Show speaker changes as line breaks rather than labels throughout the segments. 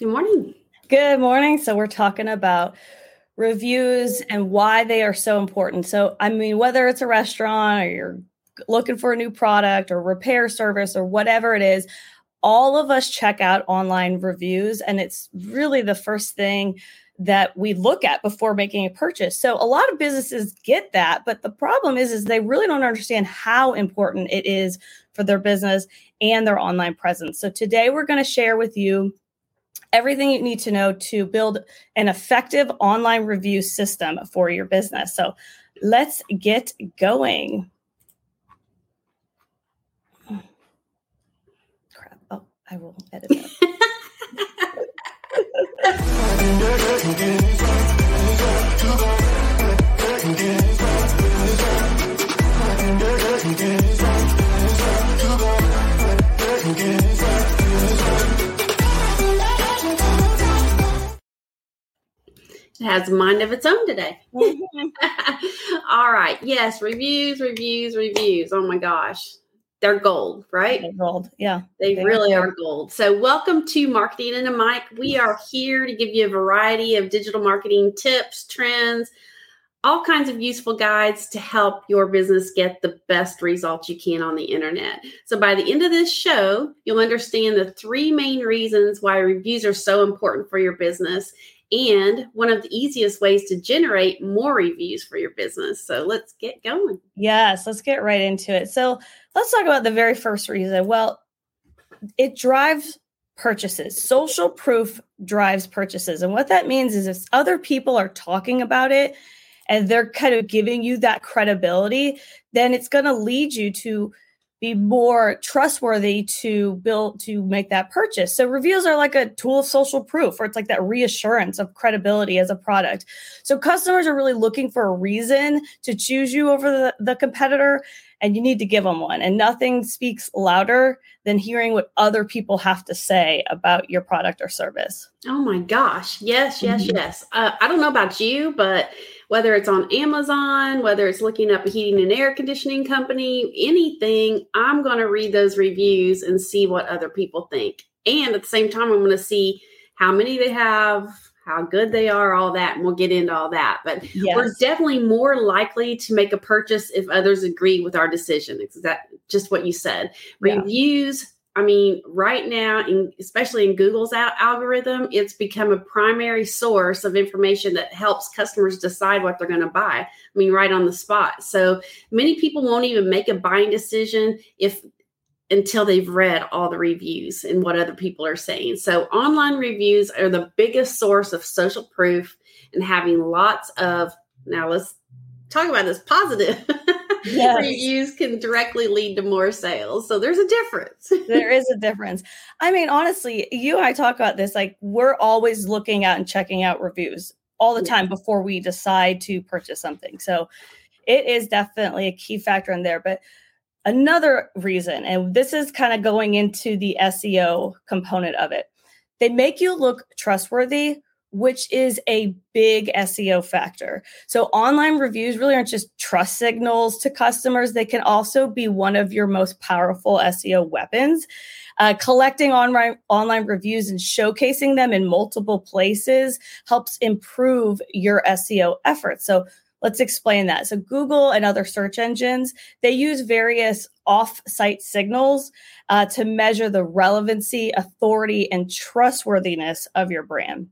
Good morning.
Good morning. So, we're talking about reviews and why they are so important. So, I mean, whether it's a restaurant or you're looking for a new product or repair service or whatever it is, all of us check out online reviews, and it's really the first thing that we look at before making a purchase. So a lot of businesses get that, but the problem is is they really don't understand how important it is for their business and their online presence. So today we're going to share with you everything you need to know to build an effective online review system for your business. So let's get going. Crap. Oh, I will edit that.
has a mind of its own today. Mm-hmm. All right. Yes, reviews, reviews, reviews. Oh my gosh. They're gold, right?
They're gold. Yeah.
They, they really are. are gold. So, welcome to Marketing in a Mic. We are here to give you a variety of digital marketing tips, trends, all kinds of useful guides to help your business get the best results you can on the internet. So, by the end of this show, you'll understand the three main reasons why reviews are so important for your business and one of the easiest ways to generate more reviews for your business. So let's get going.
Yes, let's get right into it. So let's talk about the very first reason. Well, it drives purchases. Social proof drives purchases. And what that means is if other people are talking about it and they're kind of giving you that credibility, then it's going to lead you to be more trustworthy to build to make that purchase. So reviews are like a tool of social proof, or it's like that reassurance of credibility as a product. So customers are really looking for a reason to choose you over the, the competitor, and you need to give them one. And nothing speaks louder than hearing what other people have to say about your product or service.
Oh my gosh. Yes, yes, mm-hmm. yes. Uh, I don't know about you, but whether it's on Amazon, whether it's looking up a heating and air conditioning company, anything, I'm going to read those reviews and see what other people think. And at the same time, I'm going to see how many they have, how good they are, all that, and we'll get into all that. But yes. we're definitely more likely to make a purchase if others agree with our decision. Is that just what you said? Yeah. Reviews I mean, right now, in, especially in Google's al- algorithm, it's become a primary source of information that helps customers decide what they're going to buy. I mean, right on the spot. So many people won't even make a buying decision if until they've read all the reviews and what other people are saying. So online reviews are the biggest source of social proof and having lots of now let's talk about this positive yes. reviews can directly lead to more sales. So there's a difference.
there is a difference. I mean, honestly, you and I talk about this like we're always looking out and checking out reviews all the time before we decide to purchase something. So it is definitely a key factor in there. But another reason, and this is kind of going into the SEO component of it, they make you look trustworthy which is a big SEO factor. So, online reviews really aren't just trust signals to customers, they can also be one of your most powerful SEO weapons. Uh, collecting online, online reviews and showcasing them in multiple places helps improve your SEO efforts. So, let's explain that. So, Google and other search engines, they use various off site signals uh, to measure the relevancy, authority, and trustworthiness of your brand.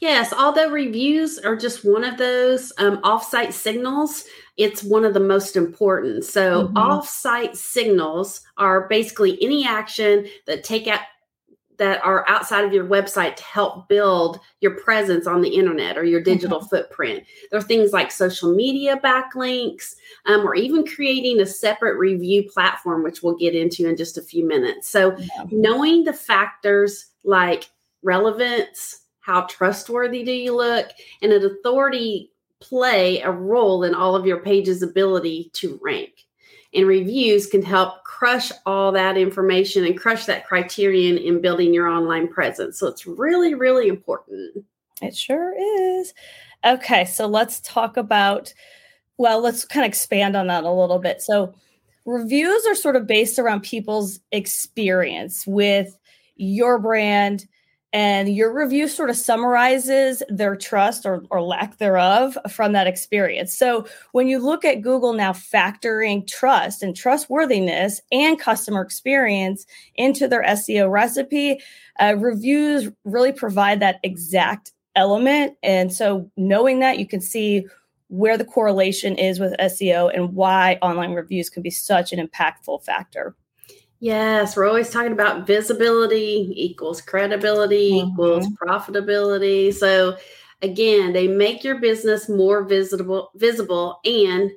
Yes, although reviews are just one of those um, offsite signals, it's one of the most important. So, mm-hmm. offsite signals are basically any action that take out that are outside of your website to help build your presence on the internet or your digital mm-hmm. footprint. There are things like social media backlinks, um, or even creating a separate review platform, which we'll get into in just a few minutes. So, yeah. knowing the factors like relevance, how trustworthy do you look? And an authority play a role in all of your page's ability to rank. And reviews can help crush all that information and crush that criterion in building your online presence. So it's really, really important.
It sure is. Okay, so let's talk about, well, let's kind of expand on that a little bit. So, reviews are sort of based around people's experience with your brand and your review sort of summarizes their trust or, or lack thereof from that experience. So when you look at Google now factoring trust and trustworthiness and customer experience into their SEO recipe, uh, reviews really provide that exact element. And so knowing that, you can see where the correlation is with SEO and why online reviews can be such an impactful factor.
Yes, we're always talking about visibility equals credibility mm-hmm. equals profitability. So again, they make your business more visible visible and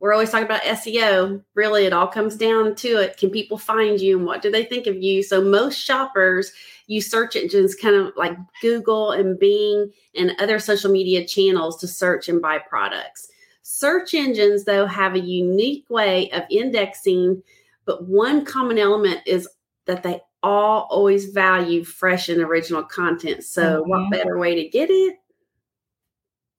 we're always talking about SEO. Really, it all comes down to it. Can people find you and what do they think of you? So most shoppers use search engines kind of like Google and Bing and other social media channels to search and buy products. Search engines though have a unique way of indexing but one common element is that they all always value fresh and original content. So, mm-hmm. what better way to get it?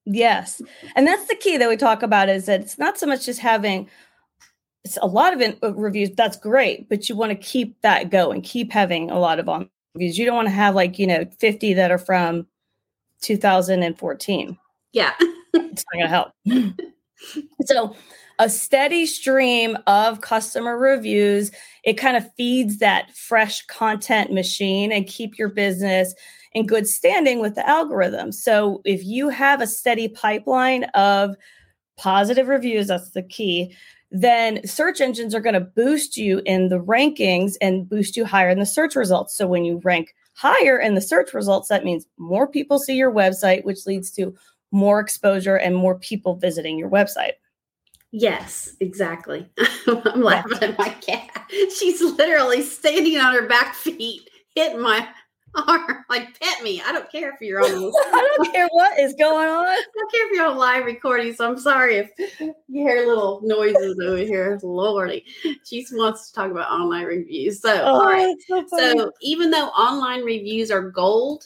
Yes. And that's the key that we talk about is that it's not so much just having it's a lot of in, uh, reviews that's great but you want to keep that going keep having a lot of on reviews you don't want to have like you know 50 that are from 2014
yeah
it's not going to help so a steady stream of customer reviews. It kind of feeds that fresh content machine and keep your business in good standing with the algorithm. So if you have a steady pipeline of positive reviews, that's the key, then search engines are going to boost you in the rankings and boost you higher in the search results. So when you rank higher in the search results, that means more people see your website, which leads to more exposure and more people visiting your website.
Yes, exactly. I'm laughing at my cat. She's literally standing on her back feet, hitting my arm, like pet me. I don't care if you're on.
I don't care what is going on. I
don't care if you're on live recording. So I'm sorry if you hear little noises over here. Lordy, she wants to talk about online reviews. So, oh, all right. So, so even though online reviews are gold,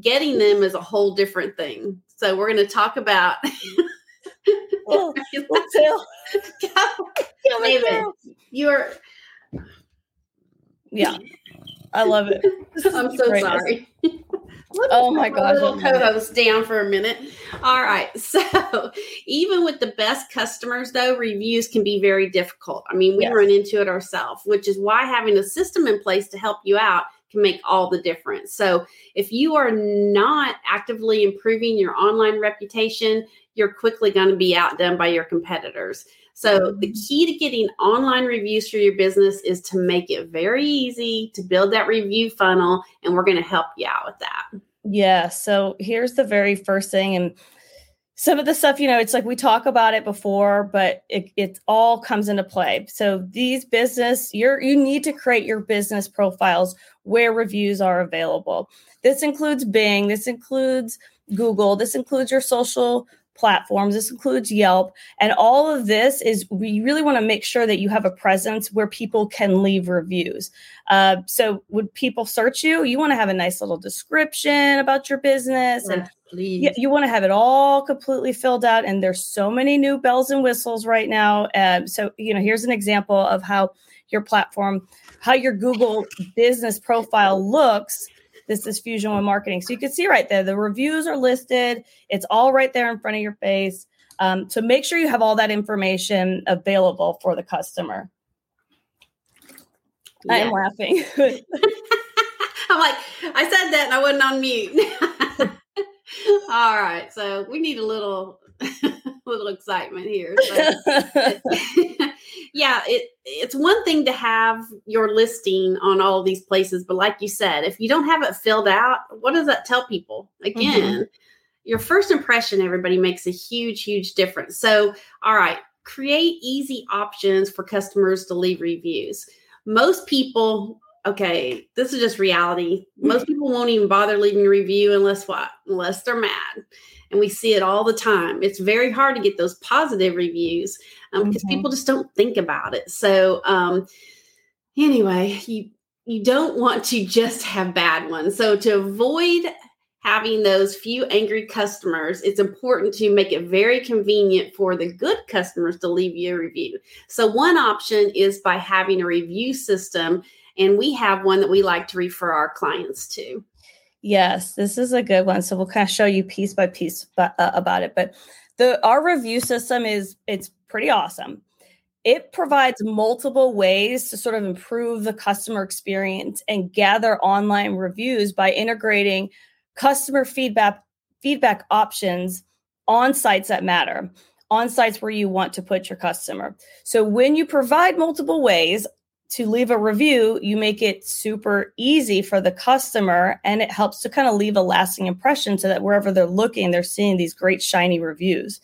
getting them is a whole different thing. So we're going to talk about
oh, tell.
David, you're.
Yeah, I love it.
I'm so sorry.
oh my gosh.
Little co-host down for a minute. All right. So even with the best customers, though, reviews can be very difficult. I mean, we yes. run into it ourselves, which is why having a system in place to help you out can make all the difference. So if you are not actively improving your online reputation, you're quickly going to be outdone by your competitors. So, the mm-hmm. key to getting online reviews for your business is to make it very easy to build that review funnel, and we're going to help you out with that.
Yeah. So, here's the very first thing. And some of the stuff, you know, it's like we talk about it before, but it, it all comes into play. So, these business, you're, you need to create your business profiles where reviews are available. This includes Bing, this includes Google, this includes your social platforms. This includes Yelp. And all of this is we really want to make sure that you have a presence where people can leave reviews. Uh, so, would people search you? You want to have a nice little description about your business and you, you want to have it all completely filled out. And there's so many new bells and whistles right now. Um, so, you know, here's an example of how your platform, how your Google business profile looks this is Fusion One Marketing. So you can see right there, the reviews are listed. It's all right there in front of your face. Um, so make sure you have all that information available for the customer. Yeah. I am laughing.
I'm like, I said that and I wasn't on mute. all right. So we need a little little excitement here. Yeah, it it's one thing to have your listing on all these places, but like you said, if you don't have it filled out, what does that tell people? Again, mm-hmm. your first impression, everybody makes a huge, huge difference. So, all right, create easy options for customers to leave reviews. Most people okay, this is just reality. Most people won't even bother leaving a review unless what? Unless they're mad and we see it all the time. It's very hard to get those positive reviews um, because mm-hmm. people just don't think about it. So, um, anyway, you you don't want to just have bad ones. So to avoid having those few angry customers, it's important to make it very convenient for the good customers to leave you a review. So one option is by having a review system, and we have one that we like to refer our clients to.
Yes, this is a good one. So we'll kind of show you piece by piece uh, about it. But the our review system is it's pretty awesome. It provides multiple ways to sort of improve the customer experience and gather online reviews by integrating customer feedback feedback options on sites that matter on sites where you want to put your customer. So when you provide multiple ways to leave a review, you make it super easy for the customer and it helps to kind of leave a lasting impression so that wherever they're looking, they're seeing these great shiny reviews.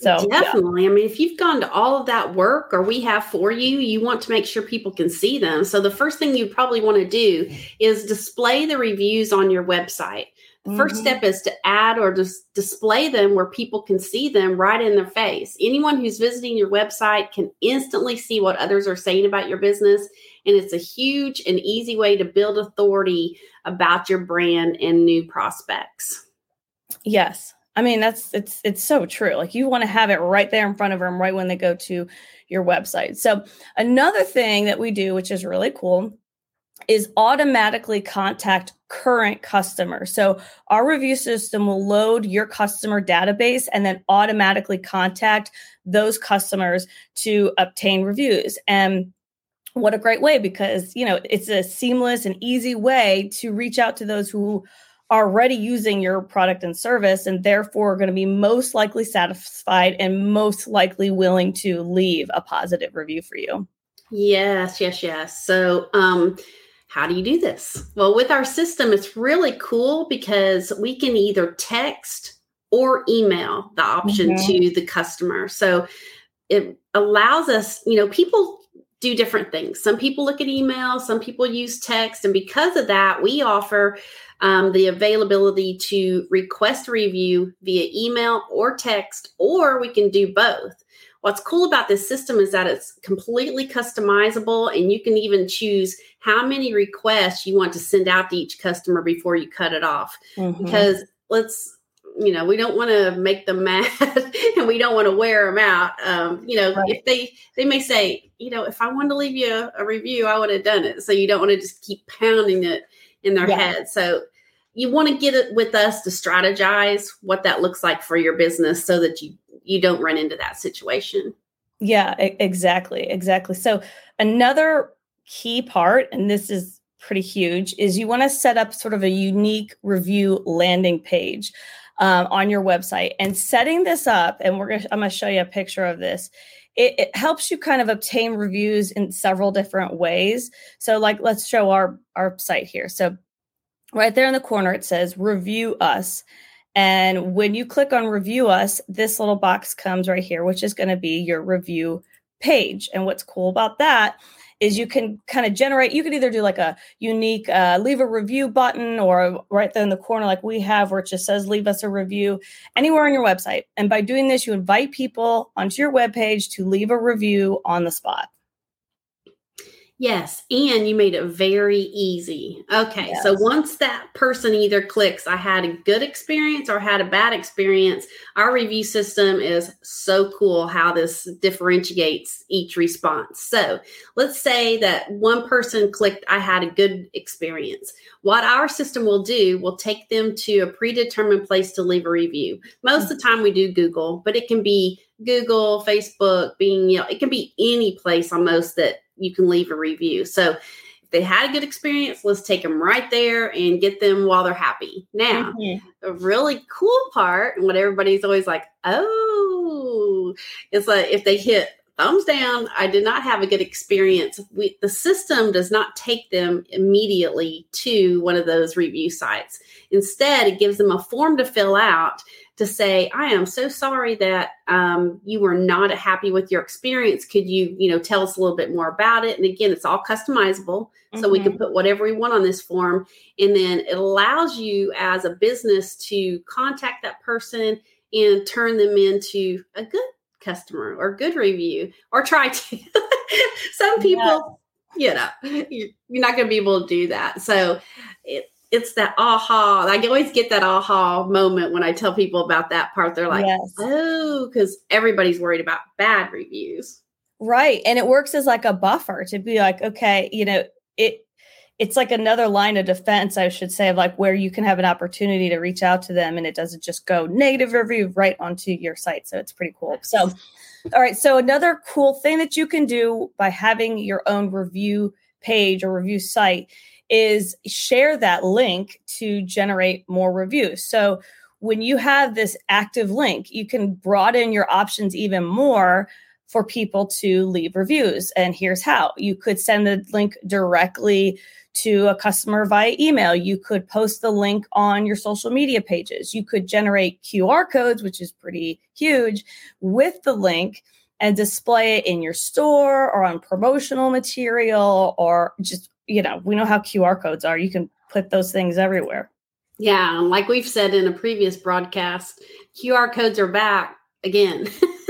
So
definitely. Yeah. I mean, if you've gone to all of that work or we have for you, you want to make sure people can see them. So the first thing you probably want to do is display the reviews on your website. The mm-hmm. first step is to add or just display them where people can see them right in their face. Anyone who's visiting your website can instantly see what others are saying about your business. And it's a huge and easy way to build authority about your brand and new prospects.
Yes, I mean, that's it's it's so true. Like you want to have it right there in front of them right when they go to your website. So another thing that we do, which is really cool, is automatically contact current customers. So our review system will load your customer database and then automatically contact those customers to obtain reviews. And what a great way because you know it's a seamless and easy way to reach out to those who already using your product and service and therefore are going to be most likely satisfied and most likely willing to leave a positive review for you.
Yes, yes, yes. So, um, how do you do this? Well, with our system, it's really cool because we can either text or email the option mm-hmm. to the customer. So it allows us, you know, people do different things. Some people look at email, some people use text. And because of that, we offer um, the availability to request review via email or text, or we can do both. What's cool about this system is that it's completely customizable and you can even choose how many requests you want to send out to each customer before you cut it off. Mm-hmm. Because let's you know we don't want to make them mad and we don't want to wear them out um, you know right. if they they may say you know if i wanted to leave you a, a review i would have done it so you don't want to just keep pounding it in their yeah. head. So you want to get it with us to strategize what that looks like for your business so that you you don't run into that situation.
Yeah, exactly. Exactly. So another key part and this is pretty huge is you want to set up sort of a unique review landing page um, on your website and setting this up and we're gonna i'm going to show you a picture of this it, it, helps you kind of obtain reviews in several different ways. So, like, let's show our our site here. So, right there in the corner, it says "Review Us," and when you click on "Review Us," this little box comes right here, which is going to be your review page. And what's cool about that is you can kind of generate you can either do like a unique uh, leave a review button or right there in the corner like we have where it just says leave us a review anywhere on your website. And by doing this you invite people onto your webpage to leave a review on the spot
Yes, and you made it very easy. Okay, yes. so once that person either clicks, I had a good experience or had a bad experience, our review system is so cool how this differentiates each response. So let's say that one person clicked, I had a good experience. What our system will do will take them to a predetermined place to leave a review. Most mm-hmm. of the time we do Google, but it can be Google, Facebook, Bing, you know, it can be any place almost that you can leave a review. So if they had a good experience, let's take them right there and get them while they're happy. Now, mm-hmm. the really cool part, and what everybody's always like, oh, is like if they hit thumbs down, I did not have a good experience. We, the system does not take them immediately to one of those review sites. Instead, it gives them a form to fill out to say, I am so sorry that um, you were not happy with your experience. Could you, you know, tell us a little bit more about it? And again, it's all customizable. Mm-hmm. So we can mm-hmm. put whatever we want on this form. And then it allows you as a business to contact that person and turn them into a good customer or good review or try to. Some people, yeah. you know, you're not going to be able to do that. So it, it's that aha. I always get that aha moment when I tell people about that part. They're like, yes. oh, because everybody's worried about bad reviews.
Right. And it works as like a buffer to be like, okay, you know, it it's like another line of defense, I should say, of like where you can have an opportunity to reach out to them and it doesn't just go negative review right onto your site. So it's pretty cool. So, all right. So, another cool thing that you can do by having your own review page or review site is share that link to generate more reviews. So, when you have this active link, you can broaden your options even more for people to leave reviews. And here's how you could send the link directly to a customer via email. You could post the link on your social media pages. You could generate QR codes, which is pretty huge, with the link and display it in your store or on promotional material or just, you know, we know how QR codes are. You can put those things everywhere.
Yeah. Like we've said in a previous broadcast, QR codes are back again.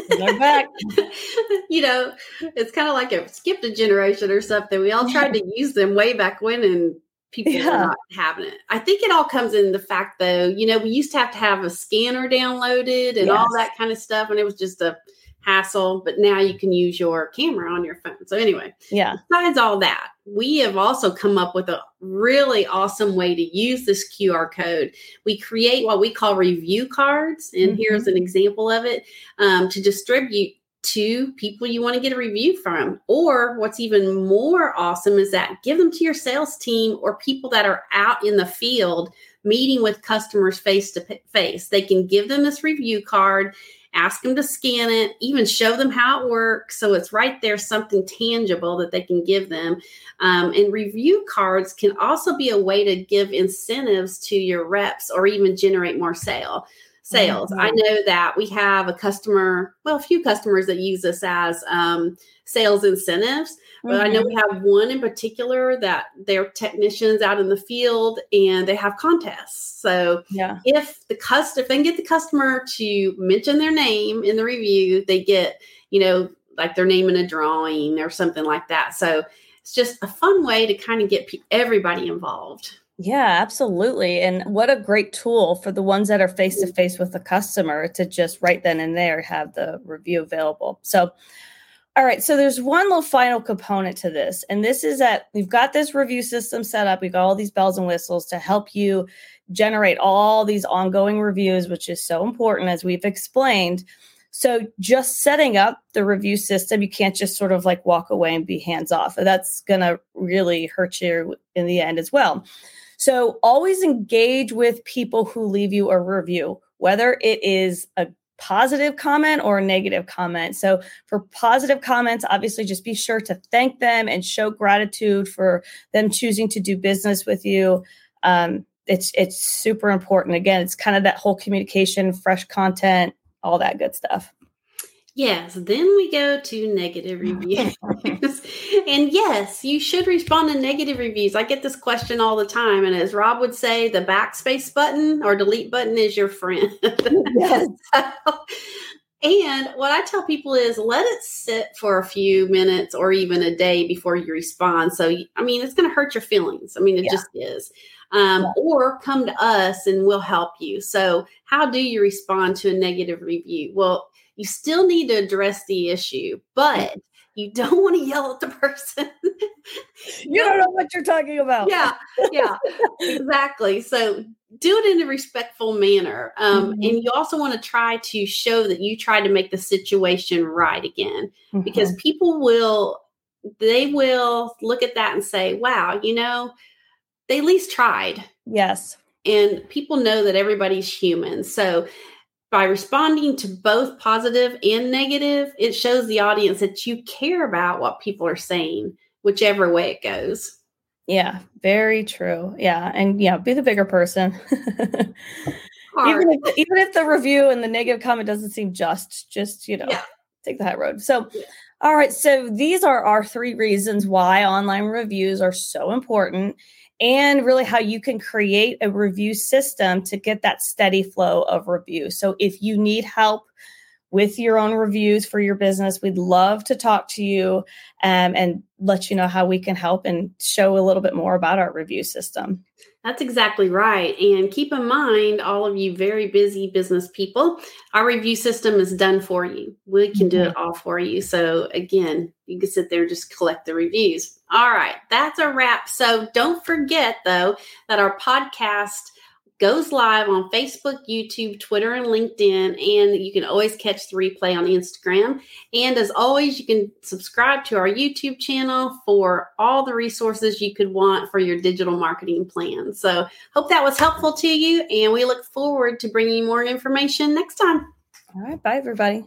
They're back.
you know, it's kind of like it skipped a generation or something. We all tried to use them way back when and people yeah. are not having it. I think it all comes in the fact though, you know, we used to have to have a scanner downloaded and yes. all that kind of stuff. And it was just a hassle, but now you can use your camera on your phone. So anyway,
yeah.
Besides all that, we have also come up with a really awesome way to use this QR code. We create what we call review cards, and mm-hmm. here's an example of it um, to distribute to people you want to get a review from. Or what's even more awesome is that give them to your sales team or people that are out in the field meeting with customers face to face. They can give them this review card ask them to scan it, even show them how it works. So it's right there, something tangible that they can give them. Um, and review cards can also be a way to give incentives to your reps or even generate more sale sales. Mm-hmm. I know that we have a customer, well, a few customers that use us as um, sales incentives. But mm-hmm. I know mm-hmm. we have one in particular that they're technicians out in the field and they have contests. So
yeah.
if the customer, if they can get the customer to mention their name in the review, they get, you know, like their name in a drawing or something like that. So it's just a fun way to kind of get pe- everybody involved.
Yeah, absolutely. And what a great tool for the ones that are face to face with the customer to just right then and there have the review available. So, all right, so there's one little final component to this, and this is that we've got this review system set up. We've got all these bells and whistles to help you generate all these ongoing reviews, which is so important as we've explained. So, just setting up the review system, you can't just sort of like walk away and be hands off. That's going to really hurt you in the end as well. So always engage with people who leave you a review, whether it is a positive comment or a negative comment. So for positive comments, obviously just be sure to thank them and show gratitude for them choosing to do business with you. Um, it's it's super important. Again, it's kind of that whole communication, fresh content, all that good stuff.
Yes, then we go to negative reviews. and yes, you should respond to negative reviews. I get this question all the time. And as Rob would say, the backspace button or delete button is your friend. Yes. and what I tell people is let it sit for a few minutes or even a day before you respond. So, I mean, it's going to hurt your feelings. I mean, it yeah. just is. Um, yeah. Or come to us and we'll help you. So, how do you respond to a negative review? Well, you still need to address the issue, but you don't want to yell at the person.
you don't know what you're talking about.
Yeah, yeah, exactly. So do it in a respectful manner. Um, mm-hmm. And you also want to try to show that you try to make the situation right again, mm-hmm. because people will, they will look at that and say, wow, you know, they at least tried.
Yes.
And people know that everybody's human. So by responding to both positive and negative, it shows the audience that you care about what people are saying, whichever way it goes.
Yeah, very true. Yeah, and yeah, be the bigger person. even if even if the review and the negative comment doesn't seem just, just you know, yeah. take the high road. So, yeah. all right. So these are our three reasons why online reviews are so important and really how you can create a review system to get that steady flow of review. So if you need help with your own reviews for your business, we'd love to talk to you um, and let you know how we can help and show a little bit more about our review system.
That's exactly right. And keep in mind, all of you very busy business people, our review system is done for you. We can do it mm-hmm. all for you. So, again, you can sit there and just collect the reviews. All right, that's a wrap. So, don't forget, though, that our podcast goes live on Facebook, YouTube, Twitter, and LinkedIn. And you can always catch the replay on Instagram. And as always, you can subscribe to our YouTube channel for all the resources you could want for your digital marketing plan. So, hope that was helpful to you. And we look forward to bringing you more information next time.
All right. Bye, everybody.